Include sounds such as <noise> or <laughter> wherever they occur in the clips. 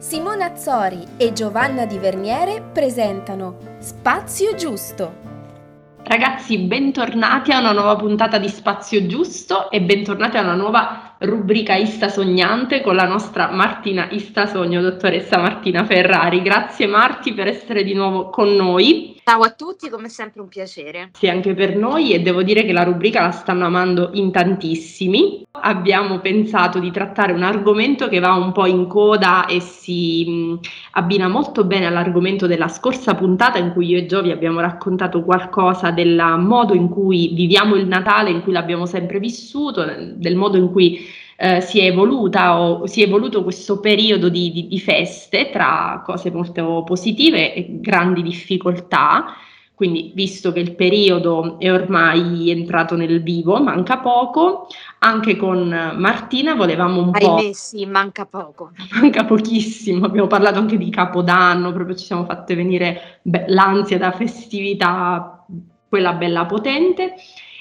Simona Azzori e Giovanna Di Verniere presentano Spazio Giusto. Ragazzi, bentornati a una nuova puntata di Spazio Giusto e bentornati a una nuova rubrica Ista Sognante con la nostra Martina Ista Sogno, dottoressa Martina Ferrari. Grazie Marti per essere di nuovo con noi. Ciao a tutti, come sempre un piacere. Sì, anche per noi e devo dire che la rubrica la stanno amando in tantissimi. Abbiamo pensato di trattare un argomento che va un po' in coda e si mh, abbina molto bene all'argomento della scorsa puntata in cui io e Giovi abbiamo raccontato qualcosa del modo in cui viviamo il Natale, in cui l'abbiamo sempre vissuto, del modo in cui eh, si è evoluta o si è evoluto questo periodo di, di, di feste tra cose molto positive e grandi difficoltà. Quindi, visto che il periodo è ormai entrato nel vivo, manca poco, anche con Martina volevamo un Ahimè, po'. sì, manca poco. <laughs> Manca pochissimo, abbiamo parlato anche di Capodanno, proprio ci siamo fatte venire beh, l'ansia da festività, quella bella potente.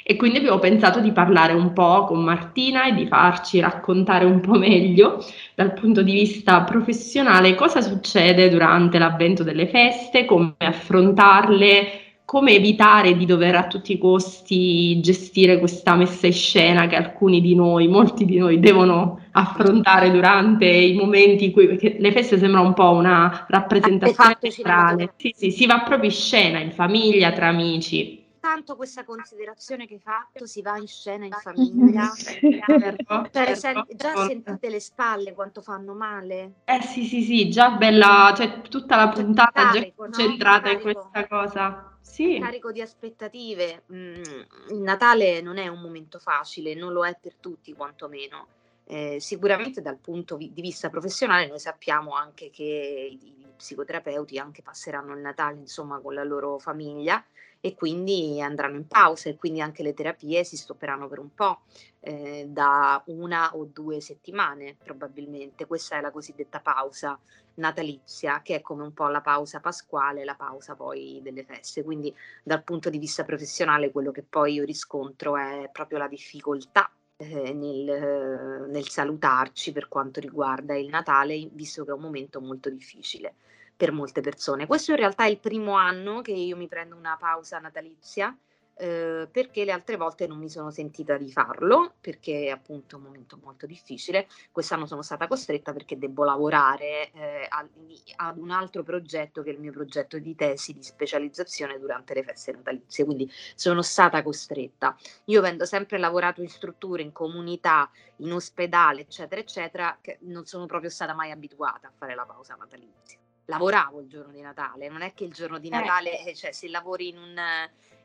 E quindi abbiamo pensato di parlare un po' con Martina e di farci raccontare un po' meglio dal punto di vista professionale cosa succede durante l'avvento delle feste, come affrontarle, come evitare di dover a tutti i costi gestire questa messa in scena che alcuni di noi, molti di noi devono affrontare durante i momenti in cui perché le feste sembrano un po' una rappresentazione teatrale. Sì, sì, si va proprio in scena, in famiglia, tra amici tanto questa considerazione che hai fatto si va in scena in <laughs> famiglia. certo, cioè, certo. già sentite le spalle quanto fanno male? Eh sì, sì, sì, già bella, cioè tutta la puntata carico, già concentrata no? in questa cosa. Sì. Carico di aspettative. Mm, il Natale non è un momento facile, non lo è per tutti quantomeno. Eh, sicuramente dal punto di vista professionale noi sappiamo anche che i, i psicoterapeuti anche passeranno il Natale insomma con la loro famiglia e quindi andranno in pausa e quindi anche le terapie si stopperanno per un po', eh, da una o due settimane probabilmente. Questa è la cosiddetta pausa natalizia, che è come un po' la pausa pasquale, la pausa poi delle feste. Quindi dal punto di vista professionale quello che poi io riscontro è proprio la difficoltà eh, nel, nel salutarci per quanto riguarda il Natale, visto che è un momento molto difficile per molte persone. Questo in realtà è il primo anno che io mi prendo una pausa natalizia eh, perché le altre volte non mi sono sentita di farlo perché è appunto un momento molto difficile. Quest'anno sono stata costretta perché devo lavorare eh, ad, un altro progetto che è il mio progetto di tesi di specializzazione durante le feste natalizie, quindi sono stata costretta. Io avendo sempre lavorato in strutture, in comunità, in ospedale, eccetera, eccetera, non sono proprio stata mai abituata a fare la pausa natalizia lavoravo il giorno di Natale, non è che il giorno di eh. Natale, eh. cioè se lavori in, un,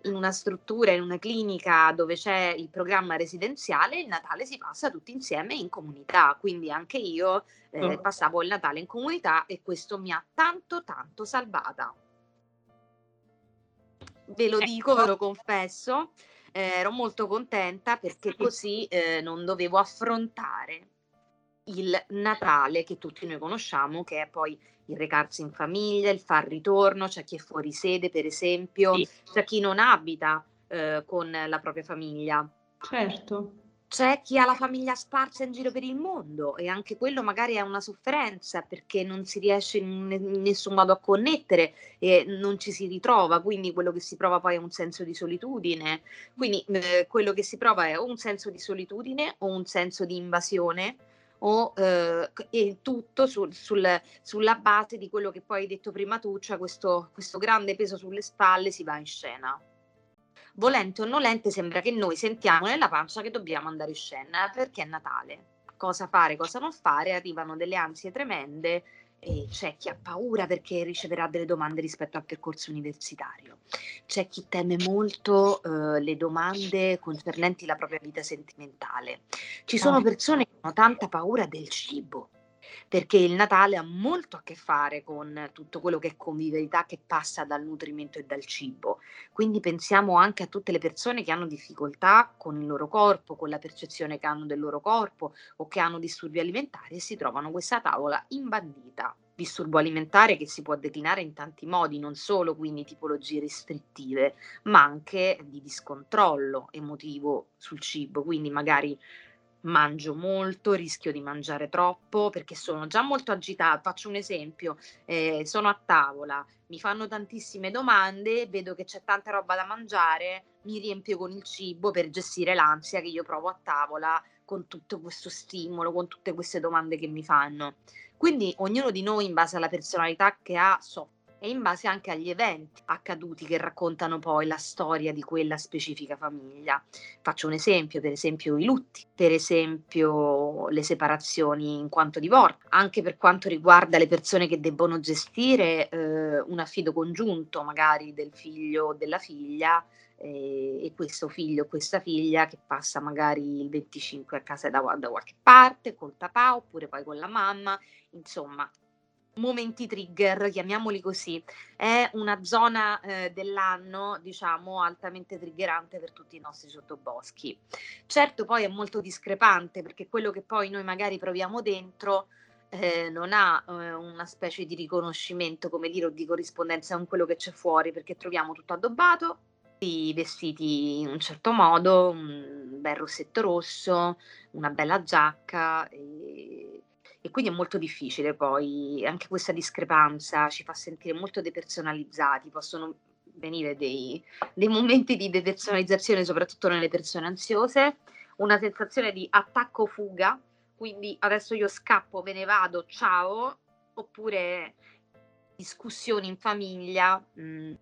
in, una struttura, in una clinica dove c'è il programma residenziale, il Natale si passa tutti insieme in comunità, quindi anche io eh, oh. passavo il Natale in comunità e questo mi ha tanto tanto salvata. Ve lo ecco. dico, ve lo confesso, eh, ero molto contenta perché così eh, non dovevo affrontare il Natale che tutti noi conosciamo, che è poi il recarsi in famiglia, il far ritorno, c'è chi è fuori sede, per esempio, sì. c'è chi non abita eh, con la propria famiglia. Certo. C'è chi ha la famiglia sparsa in giro per il mondo e anche quello magari è una sofferenza perché non si riesce in, nessun modo a connettere e non ci si ritrova, quindi quello che si prova poi è un senso di solitudine. Quindi eh, quello che si prova è o un senso di solitudine o un senso di invasione o eh, e tutto sul, sul, sulla base di quello che poi hai detto prima tu, cioè questo, questo grande peso sulle spalle si va in scena. Volente o nolente sembra che noi sentiamo nella pancia che dobbiamo andare in scena perché è Natale. Cosa fare, cosa non fare, arrivano delle ansie tremende e c'è chi ha paura perché riceverà delle domande rispetto al percorso universitario, c'è chi teme molto eh, le domande concernenti la propria vita sentimentale, ci sono persone che hanno tanta paura del cibo, perché il Natale ha molto a che fare con tutto quello che è convivialità che passa dal nutrimento e dal cibo. Quindi pensiamo anche a tutte le persone che hanno difficoltà con il loro corpo, con la percezione che hanno del loro corpo o che hanno disturbi alimentari e si trovano questa tavola imbandita. Disturbo alimentare che si può declinare in tanti modi, non solo quindi tipologie restrittive, ma anche di discontrollo emotivo sul cibo, quindi magari mangio molto, rischio di mangiare troppo perché sono già molto agitata. Faccio un esempio, eh, sono a tavola, mi fanno tantissime domande, vedo che c'è tanta roba da mangiare, mi riempio con il cibo per gestire l'ansia che io provo a tavola con tutto questo stimolo, con tutte queste domande che mi fanno. Quindi ognuno di noi, in base alla personalità che ha, soffre e in base anche agli eventi accaduti che raccontano poi la storia di quella specifica famiglia. Faccio un esempio, per esempio i lutti, per esempio le separazioni in quanto divorzio, anche per quanto riguarda le persone che debbono gestire eh, un affido congiunto magari del figlio o della figlia eh, e questo figlio o questa figlia che passa magari il 25 a casa da, da qualche parte col papà oppure poi con la mamma, insomma momenti trigger, chiamiamoli così, è una zona eh, dell'anno, diciamo, altamente triggerante per tutti i nostri sottoboschi. Certo, poi è molto discrepante perché quello che poi noi magari proviamo dentro eh, non ha eh, una specie di riconoscimento, come dire, o di corrispondenza con quello che c'è fuori, perché troviamo tutto addobbato, vestiti in un certo modo, un bel rossetto rosso, una bella giacca. E e quindi è molto difficile poi, anche questa discrepanza ci fa sentire molto depersonalizzati, possono venire dei, dei momenti di depersonalizzazione, soprattutto nelle persone ansiose, una sensazione di attacco-fuga, quindi adesso io scappo, me ne vado, ciao, oppure discussioni in famiglia mh, mhmm,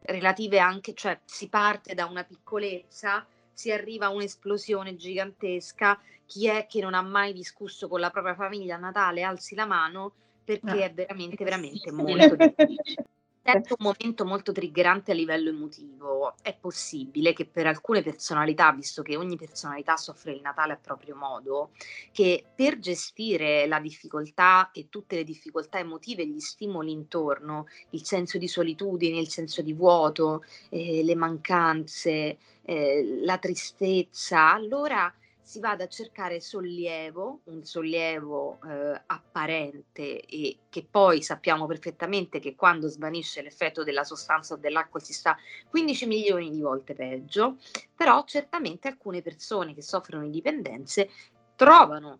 relative anche, cioè si parte da una piccolezza, si arriva a un'esplosione gigantesca chi è che non ha mai discusso con la propria famiglia a Natale alzi la mano perché ah, è veramente, veramente molto difficile. <laughs> Certo, un momento molto triggerante a livello emotivo. È possibile che per alcune personalità, visto che ogni personalità soffre il Natale a proprio modo, che per gestire la difficoltà e tutte le difficoltà emotive, gli stimoli intorno, il senso di solitudine, il senso di vuoto, eh, le mancanze, eh, la tristezza, allora si vada a cercare sollievo, un sollievo eh, apparente e che poi sappiamo perfettamente che quando svanisce l'effetto della sostanza o dell'acqua si sta 15 milioni di volte peggio, però certamente alcune persone che soffrono di dipendenze trovano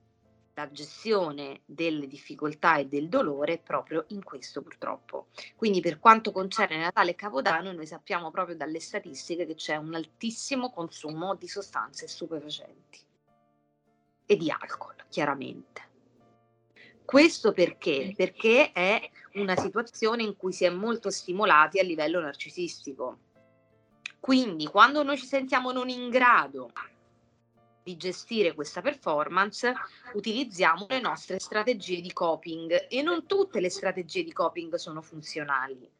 la gestione delle difficoltà e del dolore proprio in questo purtroppo. Quindi per quanto concerne Natale e Capodanno noi sappiamo proprio dalle statistiche che c'è un altissimo consumo di sostanze stupefacenti e di alcol, chiaramente. Questo perché? Perché è una situazione in cui si è molto stimolati a livello narcisistico. Quindi quando noi ci sentiamo non in grado di gestire questa performance, utilizziamo le nostre strategie di coping e non tutte le strategie di coping sono funzionali.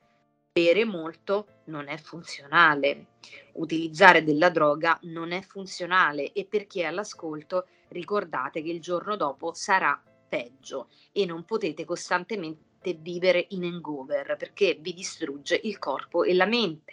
Bere molto non è funzionale, utilizzare della droga non è funzionale e per chi è all'ascolto ricordate che il giorno dopo sarà peggio e non potete costantemente vivere in hangover perché vi distrugge il corpo e la mente.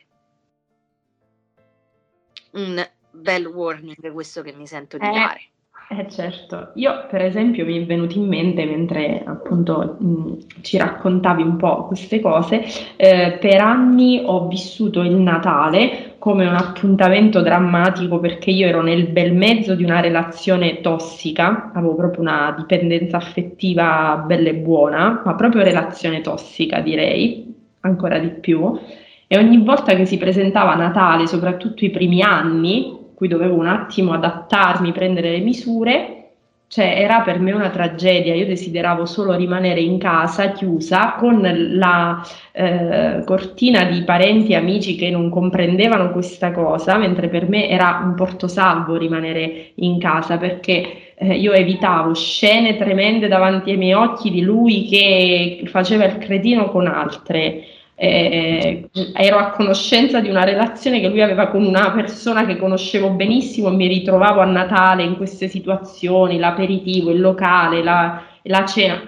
Un bel warning questo che mi sento di eh, dare. Eh certo, io per esempio mi è venuto in mente mentre appunto mh, ci raccontavi un po' queste cose, eh, per anni ho vissuto il Natale come un appuntamento drammatico perché io ero nel bel mezzo di una relazione tossica, avevo proprio una dipendenza affettiva bella e buona, ma proprio relazione tossica direi, ancora di più. E ogni volta che si presentava Natale, soprattutto i primi anni, cui dovevo un attimo adattarmi, prendere le misure, cioè era per me una tragedia, io desideravo solo rimanere in casa chiusa con la eh, cortina di parenti e amici che non comprendevano questa cosa, mentre per me era un porto salvo rimanere in casa perché eh, io evitavo scene tremende davanti ai miei occhi di lui che faceva il cretino con altre eh, ero a conoscenza di una relazione che lui aveva con una persona che conoscevo benissimo mi ritrovavo a Natale in queste situazioni, l'aperitivo, il locale, la, la cena.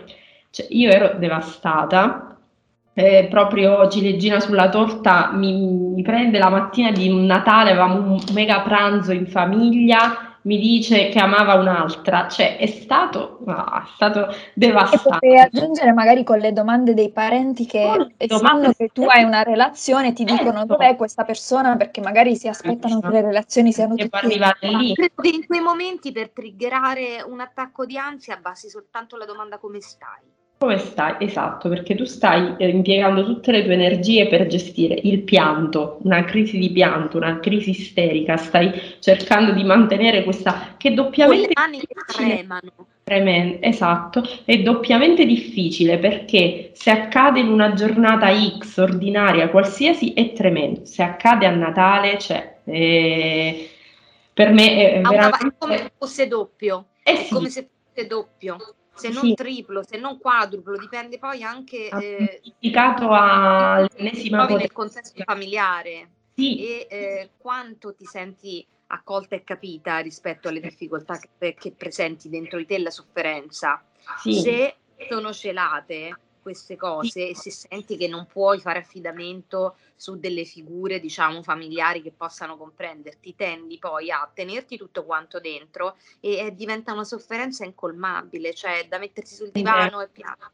Cioè, io ero devastata. Eh, proprio ciliegina sulla torta mi, mi, prende la mattina di Natale, avevamo un mega pranzo in famiglia, mi dice che amava un'altra, cioè è stato, no, è stato devastante. E potrei aggiungere magari con le domande dei parenti che sanno che tu hai una relazione e ti dicono certo. dov'è questa persona perché magari si aspettano che le relazioni siano tutte arrivare lì. In quei momenti per triggerare un attacco di ansia basti soltanto la domanda come stai. Come stai? Esatto, perché tu stai eh, impiegando tutte le tue energie per gestire il pianto, una crisi di pianto, una crisi isterica, stai cercando di mantenere questa che doppiamente mani tremano. Tremendo, esatto, è doppiamente difficile perché se accade in una giornata X ordinaria, qualsiasi, è tremendo. Se accade a Natale, cioè, eh, per me è veramente... È come se fosse doppio. Eh è come se fosse doppio se non sì. triplo, se non quadruplo, dipende poi anche eh, all'ennesima potenza nel contesto familiare sì. e eh, quanto ti senti accolta e capita rispetto alle difficoltà che, che presenti dentro di te, la sofferenza. Sì. Se sono celate, queste cose e se senti che non puoi fare affidamento su delle figure, diciamo, familiari che possano comprenderti, tendi poi a tenerti tutto quanto dentro e, e diventa una sofferenza incolmabile, cioè da mettersi sul divano e piano.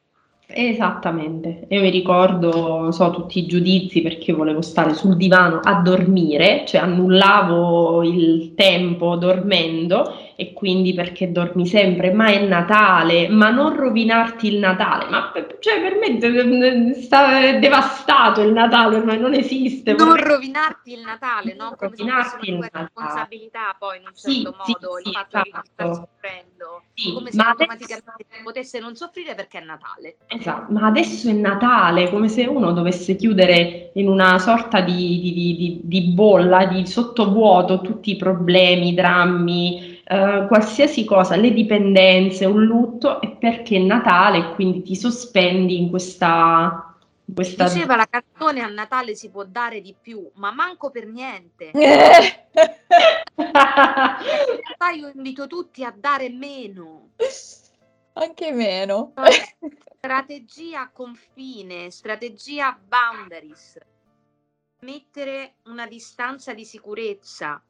Esattamente, io mi ricordo, so, tutti i giudizi perché volevo stare sul divano a dormire, cioè annullavo il tempo dormendo e quindi perché dormi sempre, ma è Natale, ma non rovinarti il Natale, ma cioè per me sta devastato il Natale, ormai non esiste. Non vorrei... rovinarti il Natale, no? Come rovinarti il Natale. responsabilità poi in un certo sì, modo, sì, il fatto esatto. che ti stai soffrendo, sì, come se automaticamente adesso... potesse non soffrire perché è Natale. Esatto, ma adesso è Natale, come se uno dovesse chiudere in una sorta di, di, di, di bolla, di sottovuoto tutti i problemi, i drammi, Uh, qualsiasi cosa, le dipendenze, un lutto, è perché è Natale e quindi ti sospendi in questa, questa... Diceva la canzone a Natale si può dare di più, ma manco per niente. <laughs> in realtà io invito tutti a dare meno. Anche meno. strategia confine, strategia boundaries. Mettere una distanza di sicurezza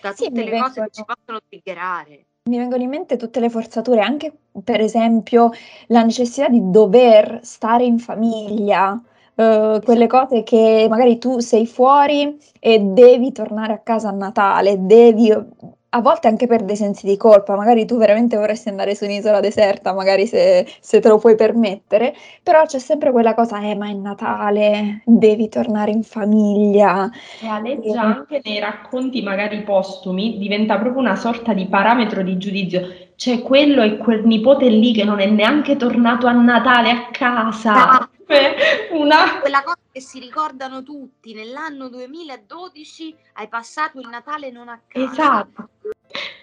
da tutte sì, le vengono, cose che ci possono triggerare. Mi vengono in mente tutte le forzature, anche per esempio la necessità di dover stare in famiglia, Uh, quelle cose che magari tu sei fuori e devi tornare a casa a Natale, devi a volte anche per dei sensi di colpa, magari tu veramente vorresti andare su un'isola deserta, magari se, se, te lo puoi permettere, però c'è sempre quella cosa, eh ma è Natale, devi tornare in famiglia. E aleggia e... anche nei racconti magari postumi, diventa proprio una sorta di parametro di giudizio, cioè quello è quel nipote lì che non è neanche tornato a Natale a casa. Ah. <laughs> Una... Quella cosa che si ricordano tutti, nell'anno 2012 hai passato il Natale non a casa. Esatto.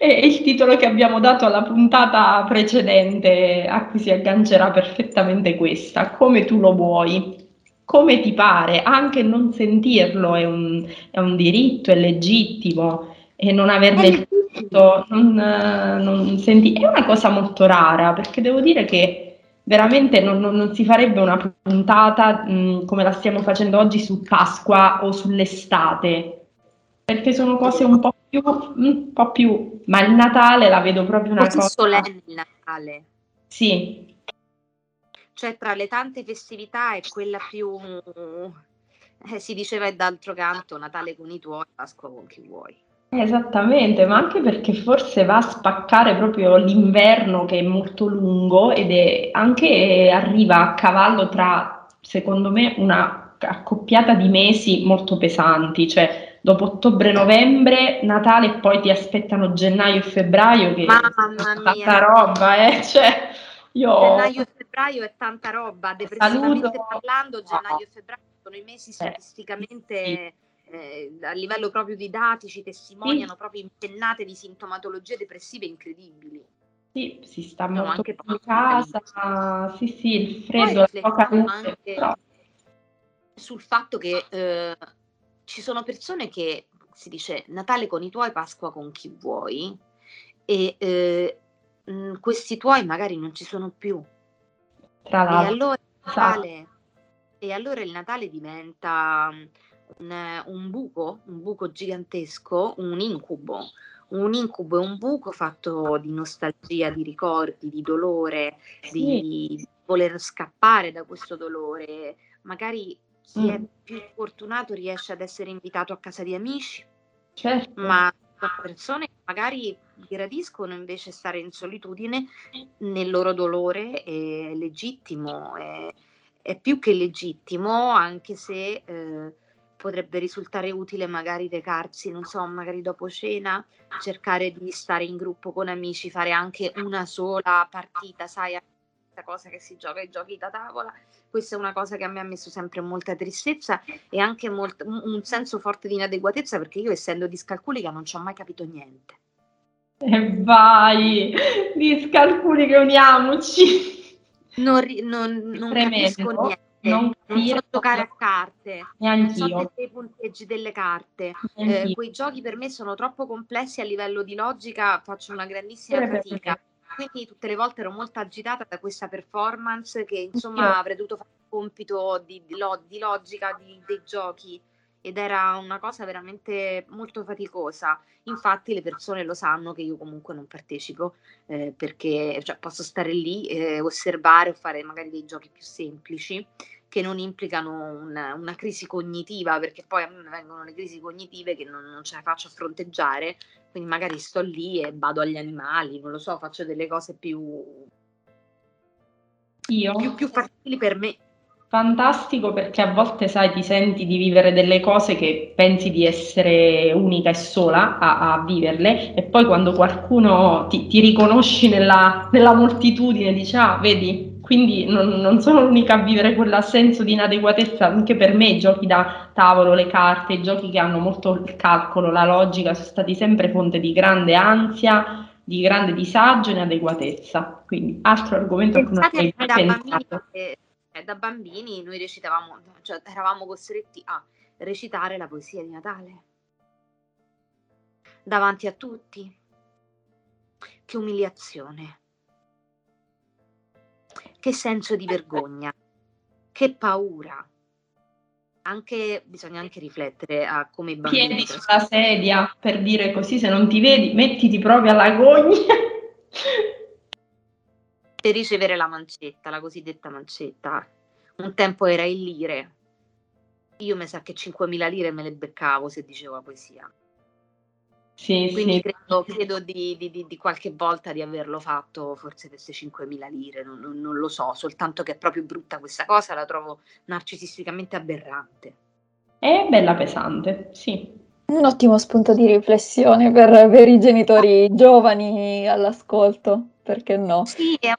È il titolo che abbiamo dato alla puntata precedente a cui si aggancerà perfettamente questa, come tu lo vuoi, come ti pare, anche non sentirlo è un, è un diritto, è legittimo e non averne il tutto, non, non senti... è una cosa molto rara perché devo dire che veramente non, non, non, si farebbe una puntata mh, come la stiamo facendo oggi su Pasqua o sull'estate, perché sono cose un po' più, un po' più ma il Natale la vedo proprio una Così cosa solenne il Natale. Sì. Cioè tra le tante festività è quella più eh, si diceva e d'altro canto Natale con i tuoi, Pasqua con chi vuoi. Esattamente, ma anche perché forse va a spaccare proprio l'inverno che è molto lungo ed è anche arriva a cavallo tra, secondo me, una accoppiata di mesi molto pesanti, cioè dopo ottobre-novembre, Natale e poi ti aspettano gennaio e febbraio che Mamma è tanta roba, eh? <laughs> Cioè, io... Gennaio e febbraio è tanta roba, depressivamente Saluto. parlando, gennaio e febbraio sono i mesi eh, statisticamente... Eh, sì eh, a livello proprio di dati ci testimoniano sì. proprio impennate di sintomatologie depressive incredibili. Sì, si sta no, molto anche in casa, sì sì, il freddo, la poca luce. Però... Sul fatto che eh, ci sono persone che si dice Natale con i tuoi, Pasqua con chi vuoi e eh, questi tuoi magari non ci sono più. Tra l'altro. E allora, Natale, e allora il Natale diventa un, un buco, un buco gigantesco, un incubo, un incubo e un buco fatto di nostalgia, di ricordi, di dolore, sì. di voler scappare da questo dolore. Magari chi mm. è più fortunato riesce ad essere invitato a casa di amici, certo. ma sono persone che magari gradiscono invece stare in solitudine nel loro dolore è legittimo, è, è più che legittimo, anche se eh, potrebbe risultare utile magari recarsi, non so, magari dopo cena, cercare di stare in gruppo con amici, fare anche una sola partita, sai, questa cosa che si gioca ai giochi da tavola. Questa è una cosa che a me ha messo sempre molta tristezza e anche molt- un senso forte di inadeguatezza perché io essendo discalculica non ci ho mai capito niente. E vai, discalculica, uniamoci. Non, ri- non, non capisco niente. Non, non so giocare a carte, Neanch'io. non so dei punteggi delle carte. Eh, quei giochi per me sono troppo complessi a livello di logica, faccio una grandissima fatica. Quindi tutte le volte ero molto agitata da questa performance che insomma avrei dovuto fare il compito di, di, lo, di logica di, dei giochi. Ed era una cosa veramente molto faticosa. Infatti le persone lo sanno che io comunque non partecipo eh, perché cioè, posso stare lì, eh, osservare o fare magari dei giochi più semplici che non implicano una, una, crisi cognitiva, perché poi a me vengono le crisi cognitive che non, non ce la faccio a fronteggiare, quindi magari sto lì e vado agli animali, non lo so, faccio delle cose più, Io? più, più facili per me. Fantastico perché a volte sai ti senti di vivere delle cose che pensi di essere unica e sola a, a viverle e poi quando qualcuno ti, ti riconosci nella, nella moltitudine dice ah vedi quindi non, non, sono l'unica a vivere quel senso di inadeguatezza, anche per me i giochi da tavolo, le carte, i giochi che hanno molto il calcolo, la logica, sono stati sempre fonte di grande ansia, di grande disagio e inadeguatezza. Quindi altro argomento a cui non avrei mai pensato. Bambini, eh, da bambini noi recitavamo, cioè eravamo costretti a recitare la poesia di Natale davanti a tutti. Che umiliazione che senso di vergogna, che paura. Anche, bisogna anche riflettere a come i bambini... Piedi sulla sedia, per dire così, se non ti vedi, mettiti proprio alla gogna. per ricevere la mancetta, la cosiddetta mancetta. Un tempo era in lire. Io mi sa che 5.000 lire me le beccavo se dicevo la poesia. Sì, Quindi sì. credo, credo di, di, di, di, qualche volta di averlo fatto, forse queste 5.000 lire, non, non, non, lo so, soltanto che è proprio brutta questa cosa, la trovo narcisisticamente aberrante. È bella pesante, sì. Un ottimo spunto di riflessione per, per i genitori giovani all'ascolto, perché no? Sì, è,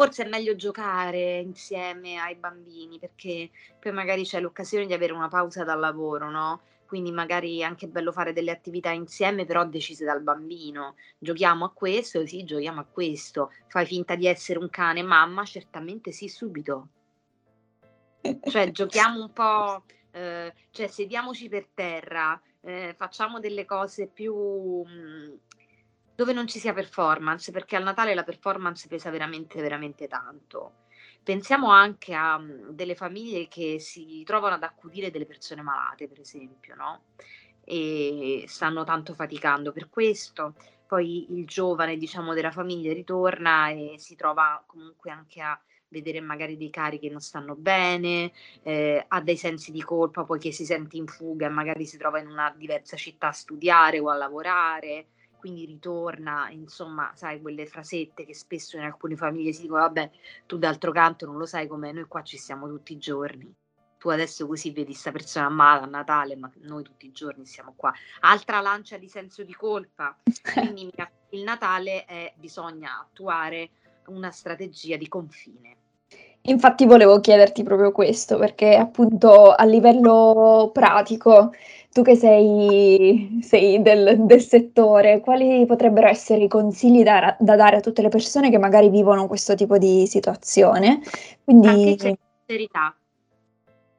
forse è meglio giocare insieme ai bambini, perché poi magari c'è l'occasione di avere una pausa dal lavoro, no? quindi magari è anche bello fare delle attività insieme, però decise dal bambino. Giochiamo a questo, sì, giochiamo a questo. Fai finta di essere un cane, mamma? Certamente sì, subito. Cioè, <laughs> giochiamo un po', eh, cioè, sediamoci per terra, eh, facciamo delle cose più... Mh, mm, dove non ci sia performance, perché al Natale la performance pesa veramente, veramente tanto. Pensiamo anche a mhmm, delle famiglie che si trovano ad accudire delle persone malate, per esempio, no? E stanno tanto faticando per questo. Poi il giovane, diciamo, della famiglia ritorna e si trova comunque anche a vedere magari dei cari che non stanno bene, eh, ha dei sensi di colpa poiché si sente in fuga e magari si trova in una diversa città a studiare o a lavorare quindi ritorna, insomma, sai, quelle frasette che spesso in alcune famiglie si dicono, vabbè, tu d'altro canto non lo sai com'è, noi qua ci stiamo tutti i giorni. Tu adesso così vedi questa persona amata a Natale, ma noi tutti i giorni siamo qua. Altra lancia di senso di colpa. Quindi il Natale è, bisogna attuare una strategia di confine. Infatti volevo chiederti proprio questo, perché appunto a livello pratico, tu che sei, sei del, del, settore, quali potrebbero essere i consigli da, da, dare a tutte le persone che magari vivono questo tipo di situazione? Quindi... sincerità.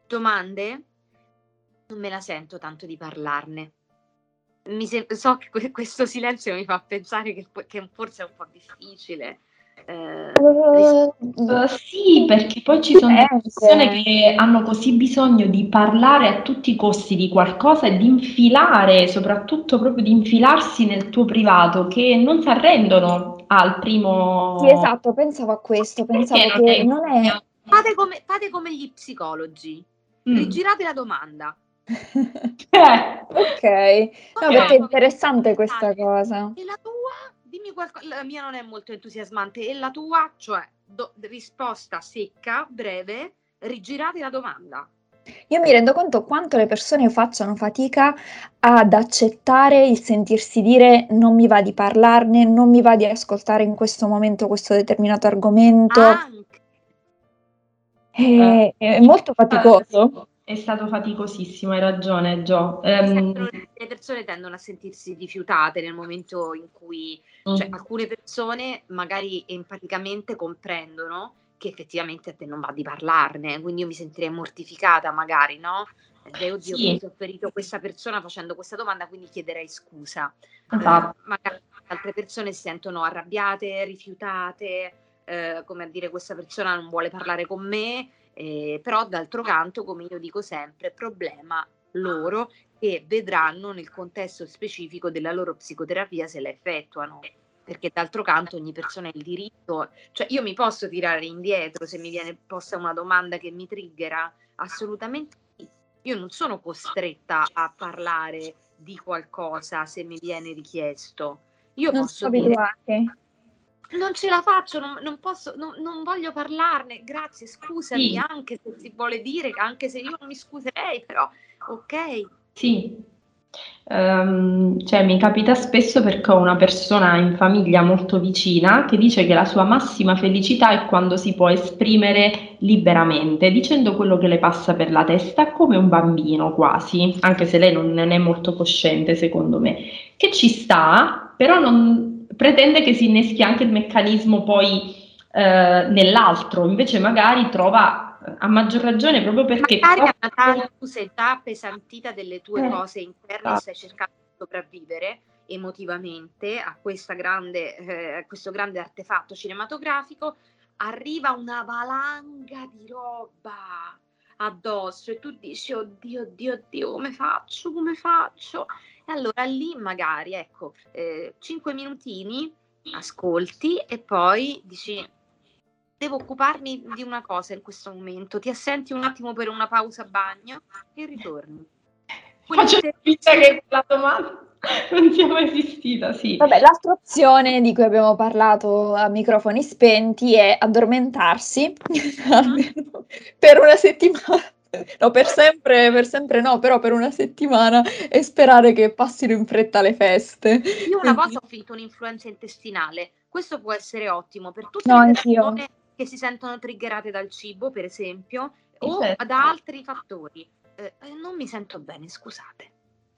Domande? Non me la sento tanto di parlarne. Se- so che questo silenzio mi fa pensare che, che forse è un po' difficile Eh, Uh, sì, perché poi ci sono persone che hanno così bisogno di parlare a tutti i costi di qualcosa e di infilare, soprattutto proprio di infilarsi nel tuo privato, che non si arrendono al primo... Sì, esatto, pensavo a questo, Perché pensavo che non è... fate, come, fate come gli psicologi, Mm. rigirate la domanda. Eh, <laughs> Ok, no, Ok. perché è interessante questa cosa. E la tua? Dimmi qualcosa. La mia non è molto entusiasmante. E la tua? Cioè, do- risposta secca, breve, rigirate la domanda. Io mi rendo conto quanto le persone facciano fatica ad accettare il sentirsi dire non mi va di parlarne, non mi va di ascoltare in questo momento questo determinato argomento. Anche. È, è molto faticoso. È stato faticosissimo, hai ragione, Gio. Ehm, Le persone tendono a sentirsi rifiutate nel momento in cui, cioè, mm, alcune persone magari empaticamente comprendono che effettivamente a te non va di parlarne, quindi io mi sentirei mortificata magari, no? E oddio, Sì. mi ho ferito questa persona facendo questa domanda, quindi chiederei scusa. esatto. Eh, magari altre persone si sentono arrabbiate, rifiutate, eh, come a dire questa persona non vuole parlare con me, eh, però d'altro canto, come io dico sempre, problema loro che vedranno nel contesto specifico della loro psicoterapia se la effettuano. Perché d'altro canto ogni persona ha il diritto, cioè io mi posso tirare indietro se mi viene posta una domanda che mi triggera? Assolutamente sì. Io non sono costretta a parlare di qualcosa se mi viene richiesto. Io Non posso dire abituati. Non ce la faccio, non, non posso, non, non voglio parlarne, grazie, scusami, Sì. anche se si vuole dire, anche se io non mi scuserei, però ok. Sì, Ehm, cioè mi capita spesso perché ho una persona in famiglia molto vicina che dice che la sua massima felicità è quando si può esprimere liberamente, dicendo quello che le passa per la testa come un bambino quasi, anche se lei non ne è molto cosciente secondo me, che ci sta, però non pretende che si inneschi anche il meccanismo poi eh, nell'altro, invece magari trova a maggior ragione proprio perché Magari a tu sei già appesantita delle tue Eh, cose interne e stai cercando di sopravvivere emotivamente a, grande, eh, a questo grande artefatto cinematografico, arriva una valanga di roba addosso e tu dici oddio, oddio, oddio, come faccio, come faccio? E allora lì magari, ecco, eh, cinque minutini, ascolti e poi dici devo occuparmi di una cosa in questo momento, ti assenti un attimo per una pausa bagno e ritorni. Faccio finta che la domanda non sia mai esistita, sì. Vabbè, l'altra opzione di cui abbiamo parlato a microfoni spenti è addormentarsi almeno <laughs> per una settimana. No, per sempre, per sempre no, però per una settimana e sperare che passino in fretta le feste. Io una volta ho finito un'influenza intestinale, questo può essere ottimo per tutte No, le anch'io. persone che si sentono triggerate dal cibo, per esempio, o Certo. da altri fattori. Eh, eh, non mi sento bene, scusate.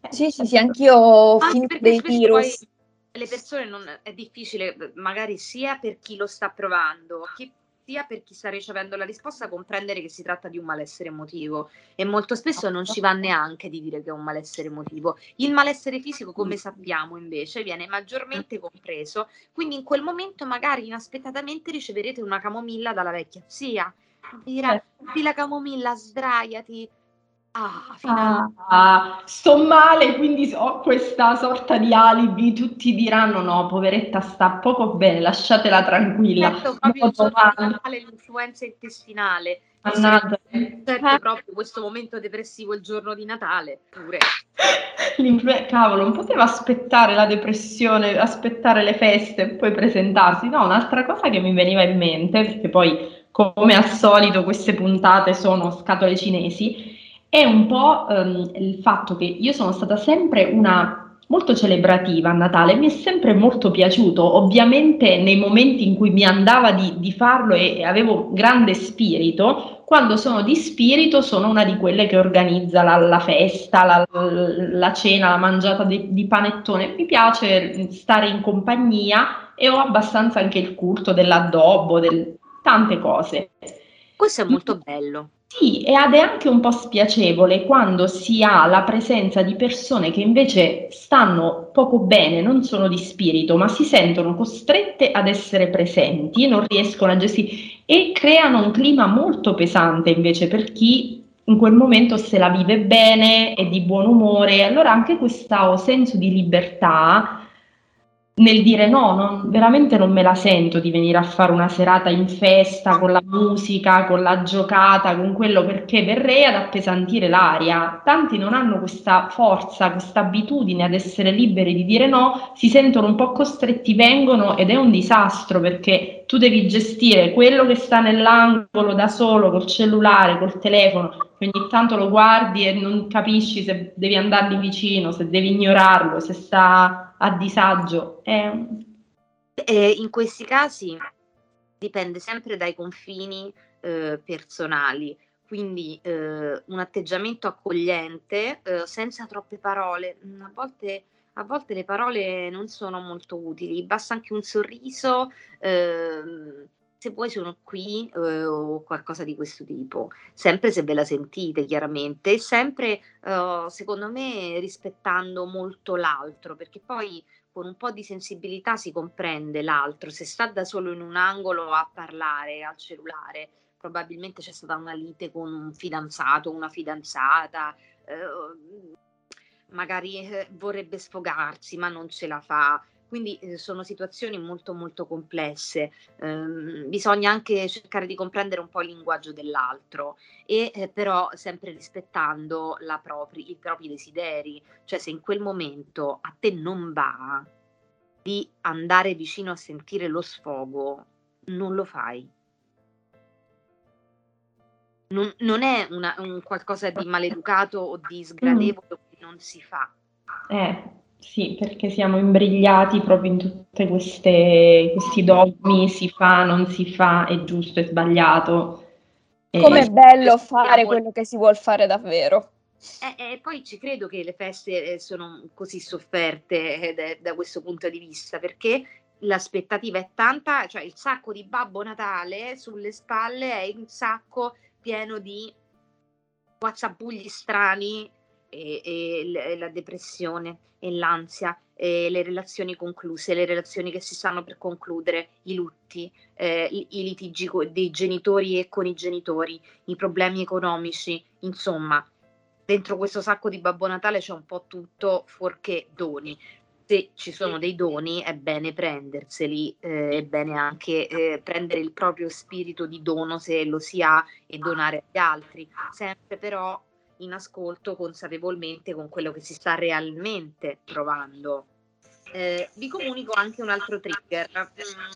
Sì, sì, sì, anch'io ho Anche finito dei virus. le persone non, è difficile, magari sia per chi lo sta provando, chi- sia per chi sta ricevendo la risposta, comprendere che si tratta di un malessere emotivo e molto spesso non ci va neanche di dire che è un malessere emotivo. Il malessere fisico, come sappiamo invece, viene maggiormente compreso, quindi in quel momento magari inaspettatamente riceverete una camomilla dalla vecchia zia. Dirà, di la camomilla, sdraiati. Ah, finalmente. Ah, sto male, quindi ho questa sorta di alibi. Tutti diranno: no, poveretta, sta poco bene, lasciatela tranquilla. Certo, proprio il l'influenza intestinale. mannaggia. Certo, Eh, proprio questo momento depressivo il giorno di Natale, pure. l'influ- Cavolo, non poteva aspettare la depressione, aspettare le feste e poi presentarsi. No, un'altra cosa che mi veniva in mente, perché poi, come al solito, queste puntate sono scatole cinesi, è un po' ehm, il fatto che io sono stata sempre una molto celebrativa a Natale, mi è sempre molto piaciuto, ovviamente nei momenti in cui mi andava di, di farlo e, e avevo grande spirito, quando sono di spirito sono una di quelle che organizza la, la festa, la, la cena, la mangiata di, di panettone, mi piace stare in compagnia e ho abbastanza anche il culto dell'addobbo, del, tante cose. Questo è molto bello. Sì, ed è anche un po' spiacevole quando si ha la presenza di persone che invece stanno poco bene, non sono di spirito, ma si sentono costrette ad essere presenti, non riescono a gestire e creano un clima molto pesante invece per chi in quel momento se la vive bene, è di buon umore, allora anche questo senso di libertà nel dire no, non, veramente non me la sento di venire a fare una serata in festa con la musica, con la giocata, con quello perché verrei ad appesantire l'aria. Tanti non hanno questa forza, questa abitudine ad essere liberi di dire no, si sentono un po' costretti, vengono ed è un disastro perché tu devi gestire quello che sta nell'angolo da solo, col cellulare, col telefono, ogni tanto lo guardi e non capisci se devi andargli vicino, se devi ignorarlo, se sta a disagio. È... In questi casi dipende sempre dai confini eh, personali, quindi eh, un atteggiamento accogliente eh, senza troppe parole. A volte, a volte, le parole non sono molto utili, basta anche un sorriso. Se vuoi sono qui eh, o qualcosa di questo tipo, sempre se ve la sentite chiaramente, sempre eh, secondo me rispettando molto l'altro, perché poi con un po' di sensibilità si comprende l'altro, se sta da solo in un angolo a parlare al cellulare, probabilmente c'è stata una lite con un fidanzato, una fidanzata, eh, magari eh, vorrebbe sfogarsi ma non ce la fa, quindi eh, sono situazioni molto molto complesse. Eh, bisogna anche cercare di comprendere un po' il linguaggio dell'altro e eh, però sempre rispettando propri, i propri desideri. Cioè se in quel momento a te non va di andare vicino a sentire lo sfogo, non lo fai. Non, non è una, un qualcosa di maleducato o di sgradevole mm. che non si fa. Eh, sì, perché siamo imbrigliati proprio in tutti questi dogmi, si fa, non si fa, è giusto, è sbagliato. Com'è bello fare quello che si vuole fare davvero. E eh, eh, poi ci credo che le feste eh, sono così sofferte da, da, questo punto di vista, perché l'aspettativa è tanta, cioè il sacco di Babbo Natale sulle spalle è un sacco pieno di whatsappugli strani e, e, la depressione e l'ansia, e le relazioni concluse, le relazioni che si stanno per concludere, i lutti, eh, i, i, litigi dei genitori e con i genitori, i problemi economici, insomma, dentro questo sacco di Babbo Natale c'è un po' tutto fuorché doni. Se ci sono dei doni è bene prenderseli, eh, è bene anche eh, prendere il proprio spirito di dono se lo si ha e donare agli altri, sempre però in ascolto consapevolmente con quello che si sta realmente provando. Eh, vi comunico anche un altro trigger. Mm,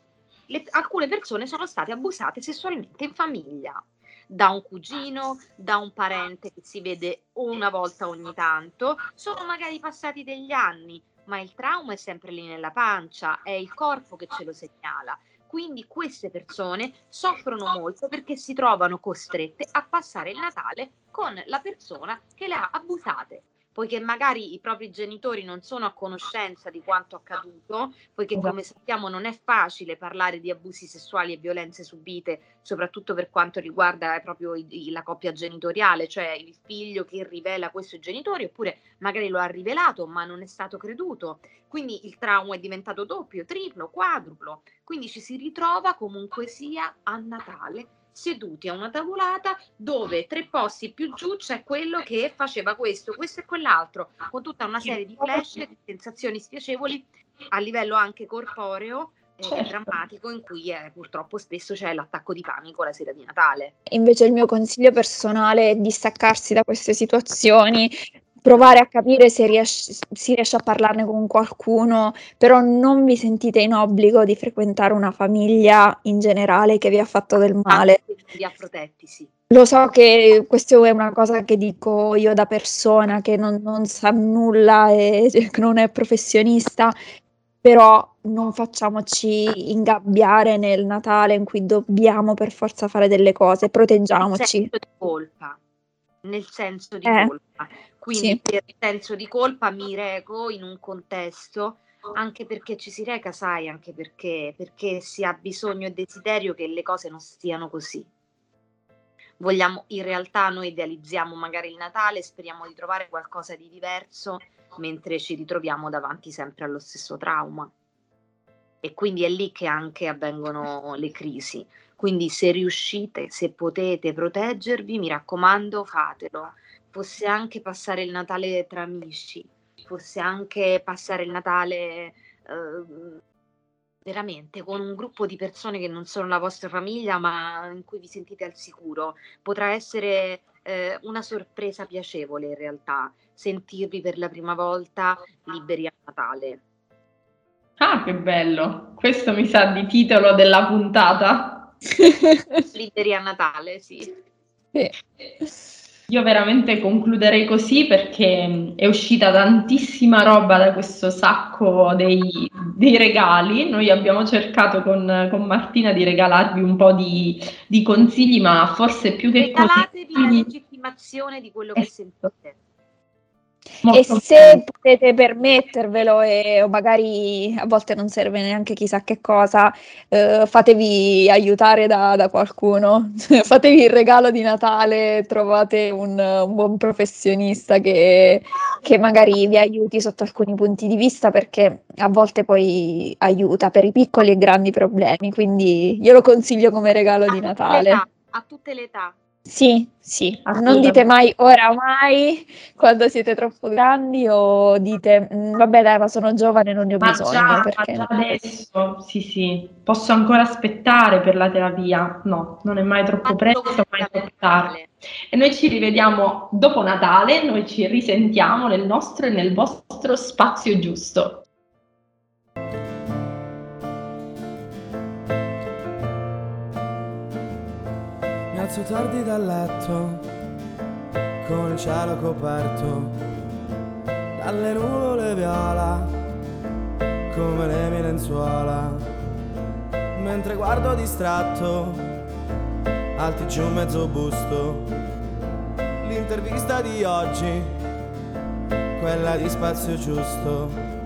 le, alcune persone sono state abusate sessualmente in famiglia da un cugino, da un parente che si vede una volta ogni tanto, sono magari passati degli anni, ma il trauma è sempre lì nella pancia, è il corpo che ce lo segnala. Quindi queste persone soffrono molto perché si trovano costrette a passare il Natale con la persona che le ha abusate poiché magari i propri genitori non sono a conoscenza di quanto accaduto, poiché esatto. come sappiamo non è facile parlare di abusi sessuali e violenze subite, soprattutto per quanto riguarda proprio i, i, la coppia genitoriale, cioè il figlio che rivela questo ai genitori, oppure magari lo ha rivelato ma non è stato creduto. Quindi il trauma è diventato doppio, triplo, quadruplo. Quindi ci si ritrova comunque sia a Natale seduti a una tavolata dove tre posti più giù c'è quello che faceva questo, questo e quell'altro, con tutta una serie di flash, di sensazioni spiacevoli a livello anche corporeo eh, certo. drammatico in cui eh, purtroppo spesso c'è l'attacco di panico la sera di Natale. Invece il mio consiglio personale è distaccarsi da queste situazioni, provare a capire se ries- si riesce a parlarne con qualcuno, però non vi sentite in obbligo di frequentare una famiglia in generale che vi ha fatto del male. Vi ha protetti, sì. Lo so che questa è una cosa che dico io da persona che non, non sa nulla e <laughs> non è professionista, però non facciamoci ingabbiare nel Natale in cui dobbiamo per forza fare delle cose, proteggiamoci. Nel senso di colpa, nel senso di eh. colpa. Quindi sì. per senso di colpa mi reco in un contesto, anche perché ci si reca, sai, anche perché, perché si ha bisogno e desiderio che le cose non stiano così. vogliamo, in realtà noi idealizziamo magari il Natale, speriamo di trovare qualcosa di diverso, mentre ci ritroviamo davanti sempre allo stesso trauma. E quindi è lì che anche avvengono le crisi. Quindi se riuscite, se potete proteggervi, mi raccomando, fatelo. Fosse anche passare il Natale tra amici, fosse anche passare il Natale eh, veramente con un gruppo di persone che non sono la vostra famiglia, ma in cui vi sentite al sicuro. Potrà essere eh, una sorpresa piacevole in realtà, sentirvi per la prima volta liberi a Natale. Ah, che bello! Questo mi sa di titolo della puntata. <laughs> <laughs> liberi a Natale, sì. Sì. Io veramente concluderei così perché è uscita tantissima roba da questo sacco dei, dei regali. Noi abbiamo cercato con, con, Martina di regalarvi un po' di, di consigli, ma forse più che Regalatevi consigli... la legittimazione di quello che esatto. sentite. Molto e se potete permettervelo e magari a volte non serve neanche chissà che cosa, eh, fatevi aiutare da, da qualcuno, <laughs> fatevi il regalo di Natale, trovate un, un buon professionista che, che, magari vi aiuti sotto alcuni punti di vista perché a volte poi aiuta per i piccoli e grandi problemi, quindi io lo consiglio come regalo a di Natale. a tutte le età. Sì, sì, non dite mai ora mai quando siete troppo grandi o dite "Mm, vabbè dai, ma sono giovane, non ne ho Ma bisogno già, ma perché già adesso, sì, sì, posso ancora aspettare per la terapia? No, non è mai troppo presto, mai troppo tardi. E noi ci rivediamo dopo Natale, noi ci risentiamo nel nostro e nel vostro spazio giusto. Alzo tardi dal letto, con il cielo coperto, dalle nuvole viola, come le mie lenzuola, mentre guardo distratto, alti giù mezzo busto, l'intervista di oggi, quella di spazio giusto